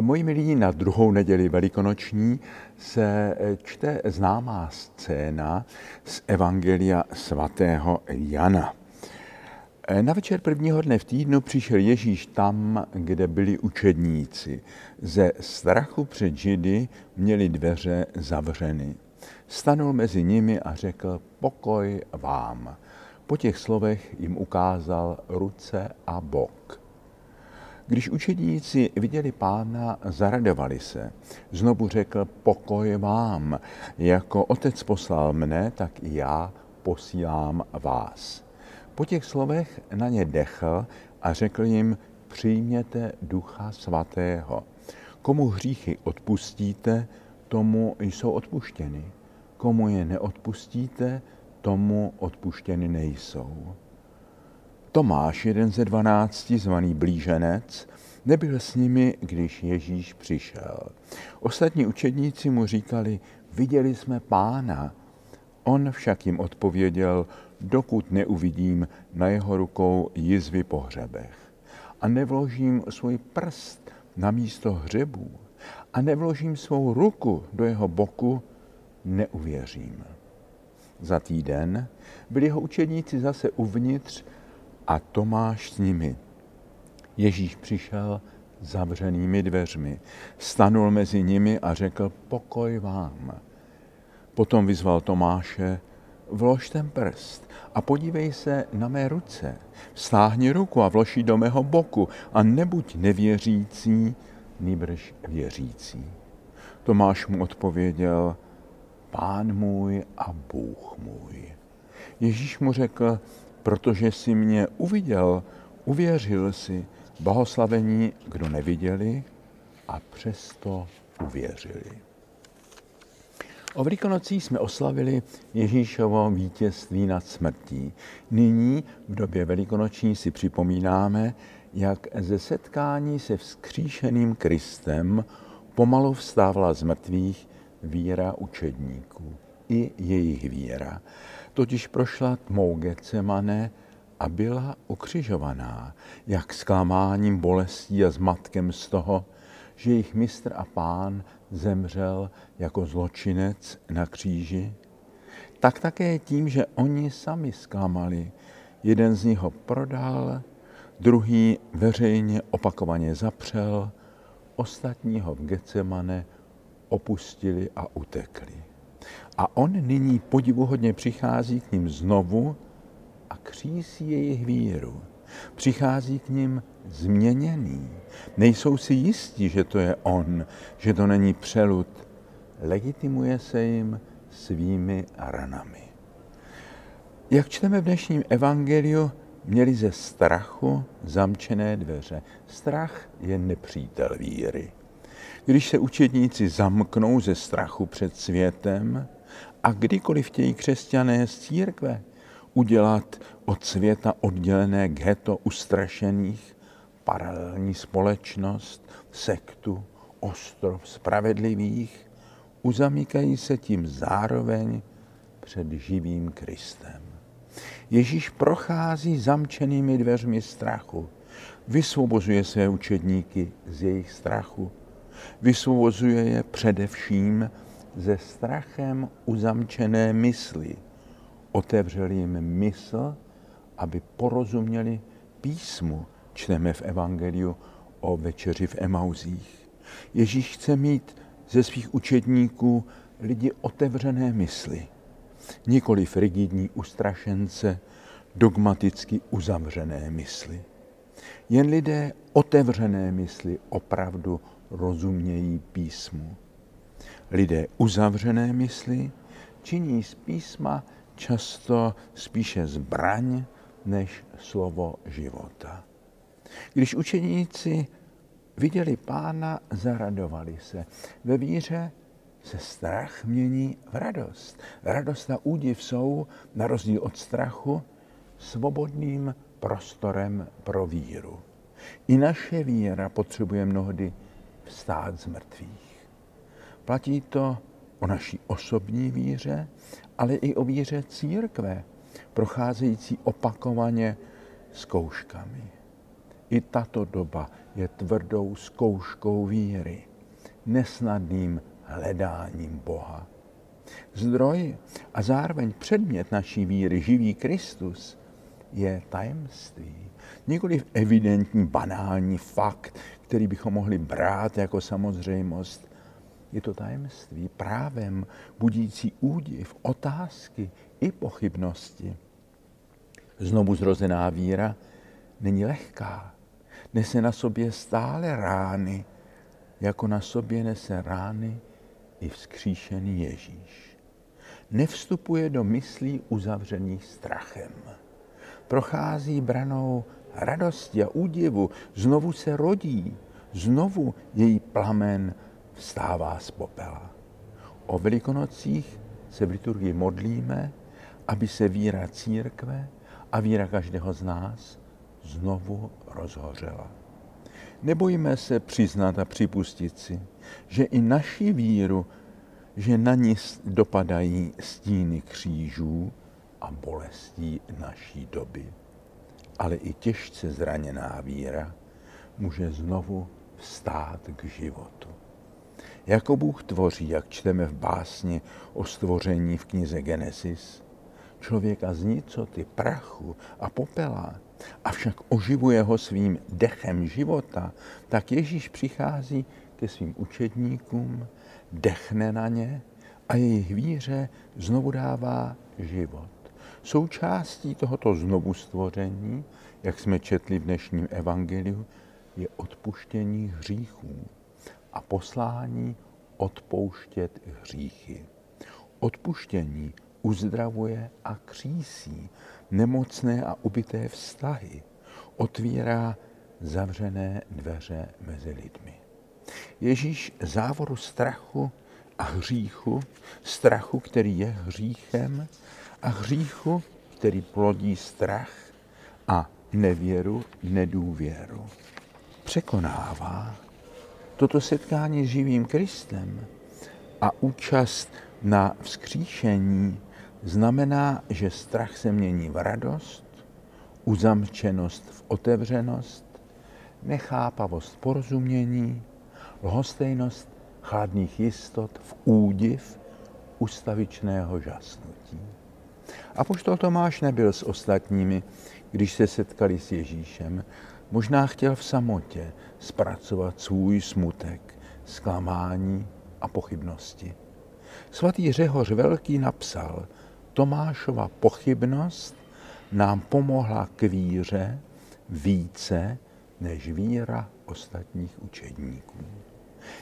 Moji milí, na druhou neděli velikonoční se čte známá scéna z Evangelia svatého Jana. Na večer prvního dne v týdnu přišel Ježíš tam, kde byli učedníci. Ze strachu před Židy měli dveře zavřeny. Stanul mezi nimi a řekl, pokoj vám. Po těch slovech jim ukázal ruce a bok. Když učedníci viděli pána, zaradovali se. Znovu řekl, pokoj vám. Jako otec poslal mne, tak i já posílám vás. Po těch slovech na ně dechl a řekl jim, přijměte ducha svatého. Komu hříchy odpustíte, tomu jsou odpuštěny. Komu je neodpustíte, tomu odpuštěny nejsou. Tomáš, jeden ze dvanácti, zvaný blíženec, nebyl s nimi, když Ježíš přišel. Ostatní učedníci mu říkali, viděli jsme pána. On však jim odpověděl, dokud neuvidím na jeho rukou jizvy po hřebech a nevložím svůj prst na místo hřebů a nevložím svou ruku do jeho boku, neuvěřím. Za týden byli jeho učedníci zase uvnitř a Tomáš s nimi. Ježíš přišel zavřenými dveřmi, stanul mezi nimi a řekl pokoj vám. Potom vyzval Tomáše, vlož ten prst a podívej se na mé ruce. Stáhni ruku a vloží do mého boku a nebuď nevěřící, nýbrž věřící. Tomáš mu odpověděl, pán můj a Bůh můj. Ježíš mu řekl, protože jsi mě uviděl, uvěřil si, blahoslavení, kdo neviděli a přesto uvěřili. O Velikonocích jsme oslavili Ježíšovo vítězství nad smrtí. Nyní v době velikonoční si připomínáme, jak ze setkání se vzkříšeným Kristem pomalu vstávala z mrtvých víra učedníků i jejich víra. Totiž prošla tmou Getsemane a byla ukřižovaná, jak zklamáním, bolestí a zmatkem z toho, že jejich mistr a pán zemřel jako zločinec na kříži, tak také tím, že oni sami zklamali. Jeden z nich ho prodal, druhý veřejně opakovaně zapřel, ostatní ho v Getsemane opustili a utekli. A on nyní podivuhodně přichází k ním znovu a křísí jejich víru. Přichází k ním změněný. Nejsou si jistí, že to je on, že to není přelud. Legitimuje se jim svými ranami. Jak čteme v dnešním evangeliu, měli ze strachu zamčené dveře. Strach je nepřítel víry. Když se učedníci zamknou ze strachu před světem a kdykoliv chtějí křesťané z církve udělat od světa oddělené ghetto ustrašených, paralelní společnost, sektu, ostrov spravedlivých, uzamykají se tím zároveň před živým Kristem. Ježíš prochází zamčenými dveřmi strachu, vysvobozuje své učedníky z jejich strachu, vysvobozuje je především ze strachem uzamčené mysli. Otevřel jim mysl, aby porozuměli písmu, čteme v Evangeliu o večeři v Emauzích. Ježíš chce mít ze svých učedníků lidi otevřené mysli, nikoli rigidní ustrašence, dogmaticky uzavřené mysli. Jen lidé otevřené mysli opravdu rozumějí písmu. Lidé uzavřené mysli činí z písma často spíše zbraň než slovo života. Když učeníci viděli pána, zaradovali se. Ve víře se strach mění v radost. Radost a údiv jsou, na rozdíl od strachu, svobodným prostorem pro víru. I naše víra potřebuje mnohdy vstát z mrtvých. Platí to o naší osobní víře, ale i o víře církve, procházející opakovaně zkouškami. I tato doba je tvrdou zkouškou víry, nesnadným hledáním Boha. Zdroj a zároveň předmět naší víry, živý Kristus, je tajemství. Nikoliv evidentní, banální fakt, který bychom mohli brát jako samozřejmost. Je to tajemství právem budící údiv, otázky i pochybnosti. Znovu zrozená víra není lehká. Nese na sobě stále rány, jako na sobě nese rány i vzkříšený Ježíš. Nevstupuje do myslí uzavřených strachem. Prochází branou radosti a údivu, znovu se rodí, znovu její plamen vstává z popela. O velikonocích se v liturgii modlíme, aby se víra církve a víra každého z nás znovu rozhořela. Nebojíme se přiznat a připustit si, že i naši víru, že na ní dopadají stíny křížů a bolestí naší doby. Ale i těžce zraněná víra může znovu vstát k životu. Jako Bůh tvoří, jak čteme v básni o stvoření v knize Genesis, člověka z nicoty, prachu a popela, avšak oživuje ho svým dechem života, tak Ježíš přichází ke svým učedníkům, dechne na ně a jejich víře znovu dává život. Součástí tohoto znovu stvoření, jak jsme četli v dnešním evangeliu, je odpuštění hříchů a poslání odpouštět hříchy. Odpuštění uzdravuje a křísí nemocné a ubité vztahy, otvírá zavřené dveře mezi lidmi. Ježíš závoru strachu a hříchu, strachu, který je hříchem, a hříchu, který plodí strach a nevěru, nedůvěru. Překonává toto setkání s živým Kristem a účast na vzkříšení znamená, že strach se mění v radost, uzamčenost v otevřenost, nechápavost porozumění, lhostejnost chladných jistot v údiv ustavičného žasnutí. A poštol Tomáš nebyl s ostatními, když se setkali s Ježíšem. Možná chtěl v samotě zpracovat svůj smutek, zklamání a pochybnosti. Svatý Řehoř Velký napsal, Tomášova pochybnost nám pomohla k víře více než víra ostatních učedníků.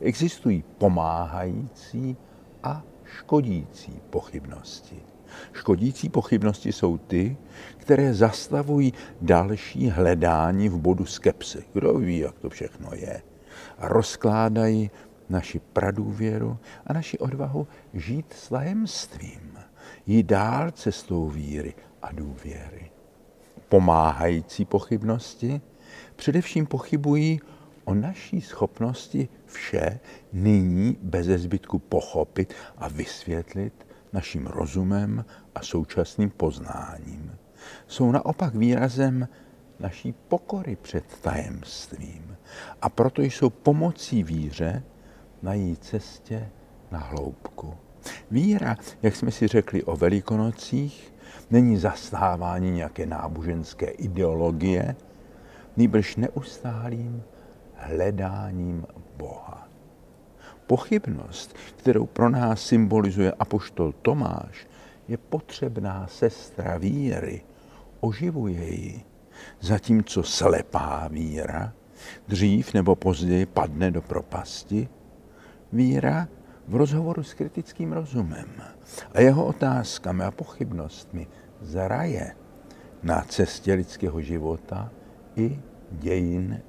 Existují pomáhající a škodící pochybnosti. Škodící pochybnosti jsou ty, které zastavují další hledání v bodu skepsy. Kdo ví, jak to všechno je. A rozkládají naši pradůvěru a naši odvahu žít s tajemstvím, jít dál cestou víry a důvěry. Pomáhající pochybnosti především pochybují o naší schopnosti vše nyní bez zbytku pochopit a vysvětlit naším rozumem a současným poznáním. Jsou naopak výrazem naší pokory před tajemstvím a proto jsou pomocí víře na její cestě na hloubku. Víra, jak jsme si řekli o velikonocích, není zastávání nějaké náboženské ideologie, nýbrž neustálým hledáním. Pochybnost, kterou pro nás symbolizuje apoštol Tomáš, je potřebná sestra víry, oživuje ji, zatímco slepá víra dřív nebo později padne do propasti, víra v rozhovoru s kritickým rozumem a jeho otázkami a pochybnostmi zraje na cestě lidského života i dějin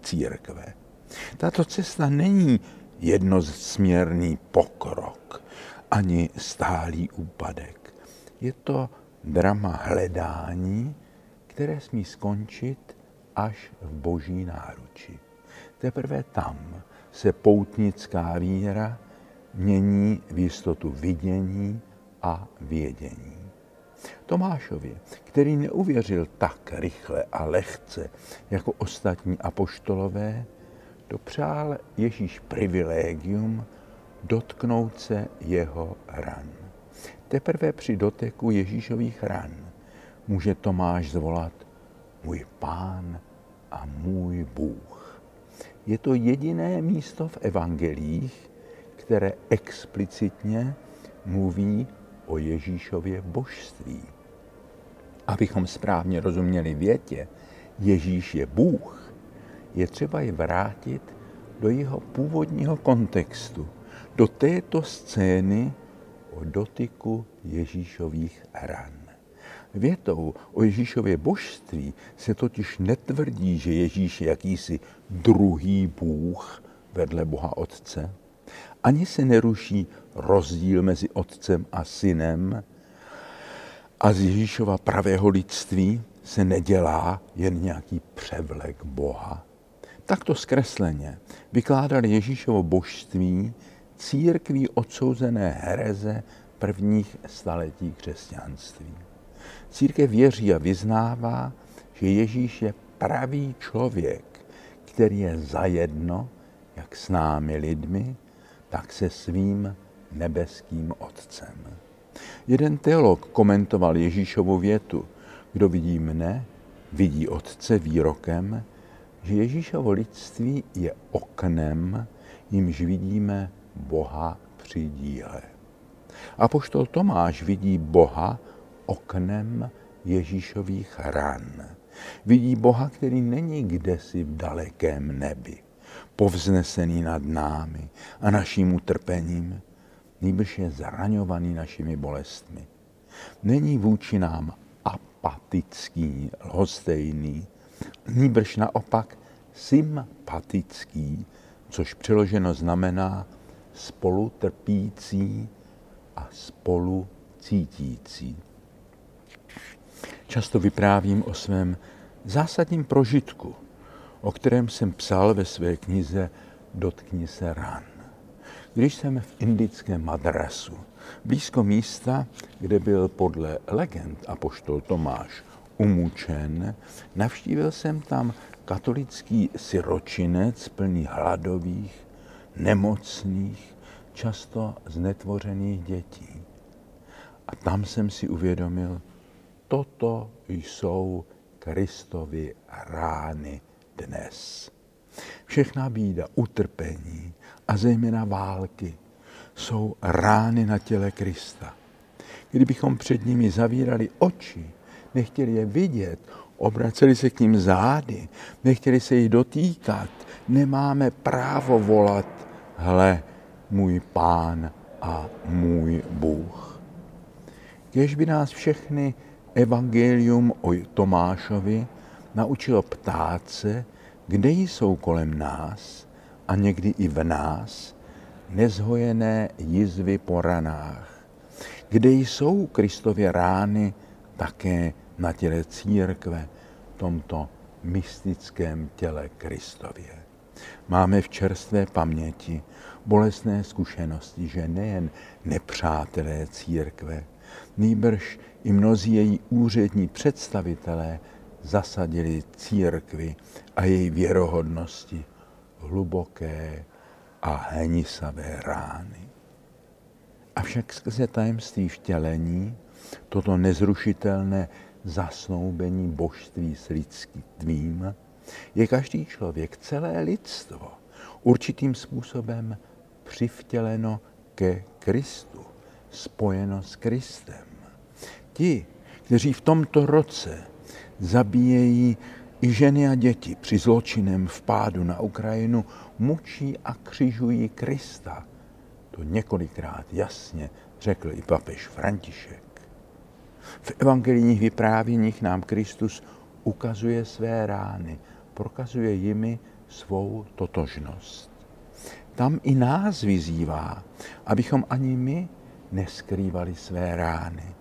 církve. Tato cesta není jednosměrný pokrok, ani stálý úpadek. Je to drama hledání, které smí skončit až v boží náruči. Teprve tam se poutnická víra mění v jistotu vidění a vědění. Tomášovi, který neuvěřil tak rychle a lehce jako ostatní apoštolové, dopřál Ježíš privilegium dotknout se jeho ran. Teprve při doteku Ježíšových ran může Tomáš zvolat můj pán a můj Bůh. Je to jediné místo v evangelích, které explicitně mluví o Ježíšově božství. Abychom správně rozuměli větě, Ježíš je Bůh, je třeba je vrátit do jeho původního kontextu, do této scény o dotyku Ježíšových ran. Větou o Ježíšově božství se totiž netvrdí, že Ježíš je jakýsi druhý Bůh vedle Boha Otce. Ani se neruší rozdíl mezi Otcem a Synem a z Ježíšova pravého lidství se nedělá jen nějaký převlek Boha. Takto zkresleně vykládal Ježíšovo božství církví odsouzené hereze prvních staletí křesťanství. Církev věří a vyznává, že Ježíš je pravý člověk, který je zajedno, jak s námi lidmi, tak se svým nebeským Otcem. Jeden teolog komentoval Ježíšovu větu, kdo vidí mne, vidí Otce výrokem, že Ježíšovo lidství je oknem, jimž vidíme Boha při díle. A poštol Tomáš vidí Boha oknem Ježíšových ran. Vidí Boha, který není kdesi v dalekém nebi, povznesený nad námi a naším utrpením, nýbrž je zraňovaný našimi bolestmi. Není vůči nám apatický, lhostejný, nýbrž naopak sympatický, což přeloženo znamená spolutrpící a spolu cítící. Často vyprávím o svém zásadním prožitku, o kterém jsem psal ve své knize Dotkni se ran. Když jsem v indickém Madrasu, blízko místa, kde byl podle legend apoštol Tomáš umučen, navštívil jsem tam katolický siročinec plný hladových, nemocných, často znetvořených dětí. A tam jsem si uvědomil, toto jsou Kristovy rány dnes. Všechna bída, utrpení a zejména války jsou rány na těle Krista. Kdybychom před nimi zavírali oči, nechtěli je vidět, obraceli se k ním zády, nechtěli se jich dotýkat, nemáme právo volat, hle, můj pán a můj Bůh. Kež by nás všechny evangelium o Tomášovi naučilo ptát se, kde jsou kolem nás a někdy i v nás nezhojené jizvy po ranách, kde jsou Kristově rány také na těle církve, tomto mystickém těle Kristově. Máme v čerstvé paměti bolestné zkušenosti, že nejen nepřátelé církve, nýbrž i mnozí její úřední představitelé zasadili církvi a její věrohodnosti hluboké a henisavé rány. Avšak skrze tajemství vtělení toto nezrušitelné zasnoubení božství s lidstvím je každý člověk, celé lidstvo, určitým způsobem přivtěleno ke Kristu, spojeno s Kristem. Ti, kteří v tomto roce zabíjejí i ženy a děti při zločinem vpádu na Ukrajinu, mučí a křižují Krista. To několikrát jasně řekl i papež František. V evangelijních vyprávěních nám Kristus ukazuje své rány, prokazuje jimi svou totožnost. Tam i nás vyzývá, abychom ani my neskrývali své rány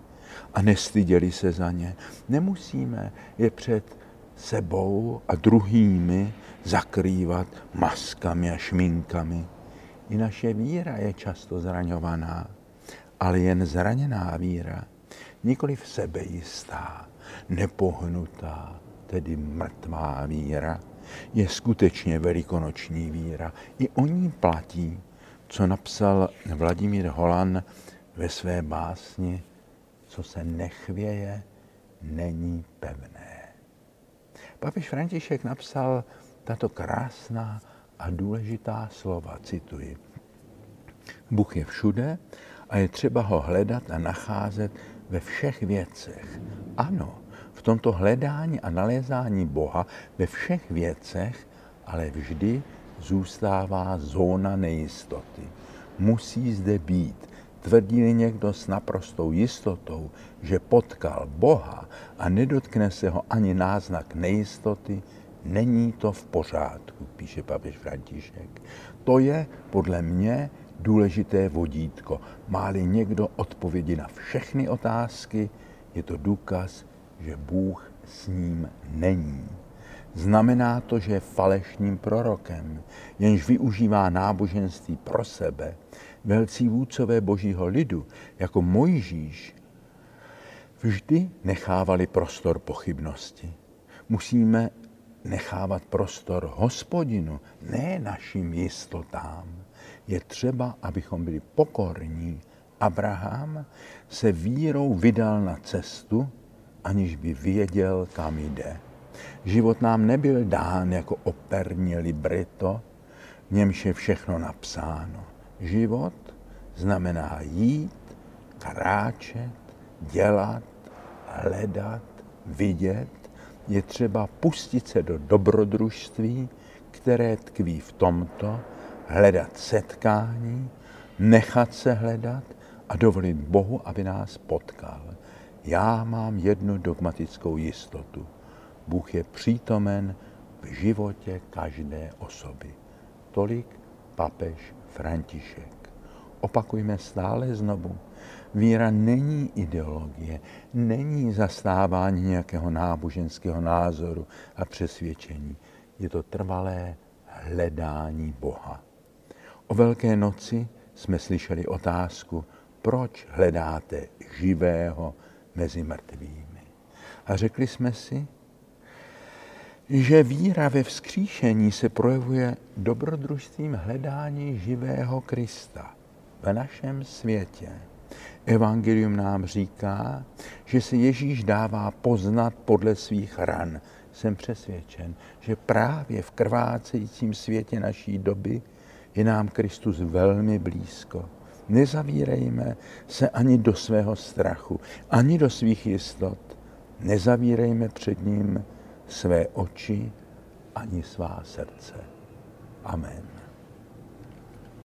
a nestyděli se za ně. Nemusíme je před sebou a druhými zakrývat maskami a šminkami. I naše víra je často zraňovaná, ale jen zraněná víra nikoli v sebejistá, nepohnutá, tedy mrtvá víra, je skutečně velikonoční víra. I o ní platí, co napsal Vladimír Holan ve své básni, co se nechvěje, není pevné. Papež František napsal tato krásná a důležitá slova, cituji. Bůh je všude a je třeba ho hledat a nacházet ve všech věcech. Ano, v tomto hledání a nalézání Boha ve všech věcech, ale vždy zůstává zóna nejistoty. Musí zde být, tvrdí někdo s naprostou jistotou, že potkal Boha a nedotkne se ho ani náznak nejistoty, není to v pořádku, píše papež František. To je podle mě důležité vodítko. Má-li někdo odpovědi na všechny otázky, je to důkaz, že Bůh s ním není. Znamená to, že je falešným prorokem, jenž využívá náboženství pro sebe. Velcí vůdcové božího lidu, jako Mojžíš, vždy nechávali prostor pochybnosti. Musíme nechávat prostor hospodinu, ne našim jistotám. Je třeba, abychom byli pokorní. Abraham se vírou vydal na cestu, aniž by věděl, kam jde. Život nám nebyl dán jako operní libreto, v němž je všechno napsáno. Život znamená jít, kráčet, dělat, hledat, vidět. Je třeba pustit se do dobrodružství, které tkví v tomto, hledat setkání, nechat se hledat a dovolit Bohu, aby nás potkal. Já mám jednu dogmatickou jistotu. Bůh je přítomen v životě každé osoby. Tolik papež František. Opakujme stále znovu. Víra není ideologie, není zastávání nějakého náboženského názoru a přesvědčení. Je to trvalé hledání Boha. O Velké noci jsme slyšeli otázku, proč hledáte živého mezi mrtvými. A řekli jsme si, že víra ve vzkříšení se projevuje dobrodružstvím hledání živého Krista v našem světě. Evangelium nám říká, že se Ježíš dává poznat podle svých ran. Jsem přesvědčen, že právě v krvácejícím světě naší doby je nám Kristus velmi blízko. Nezavírejme se ani do svého strachu, ani do svých jistot. Nezavírejme před ním své oči ani svá srdce. Amen.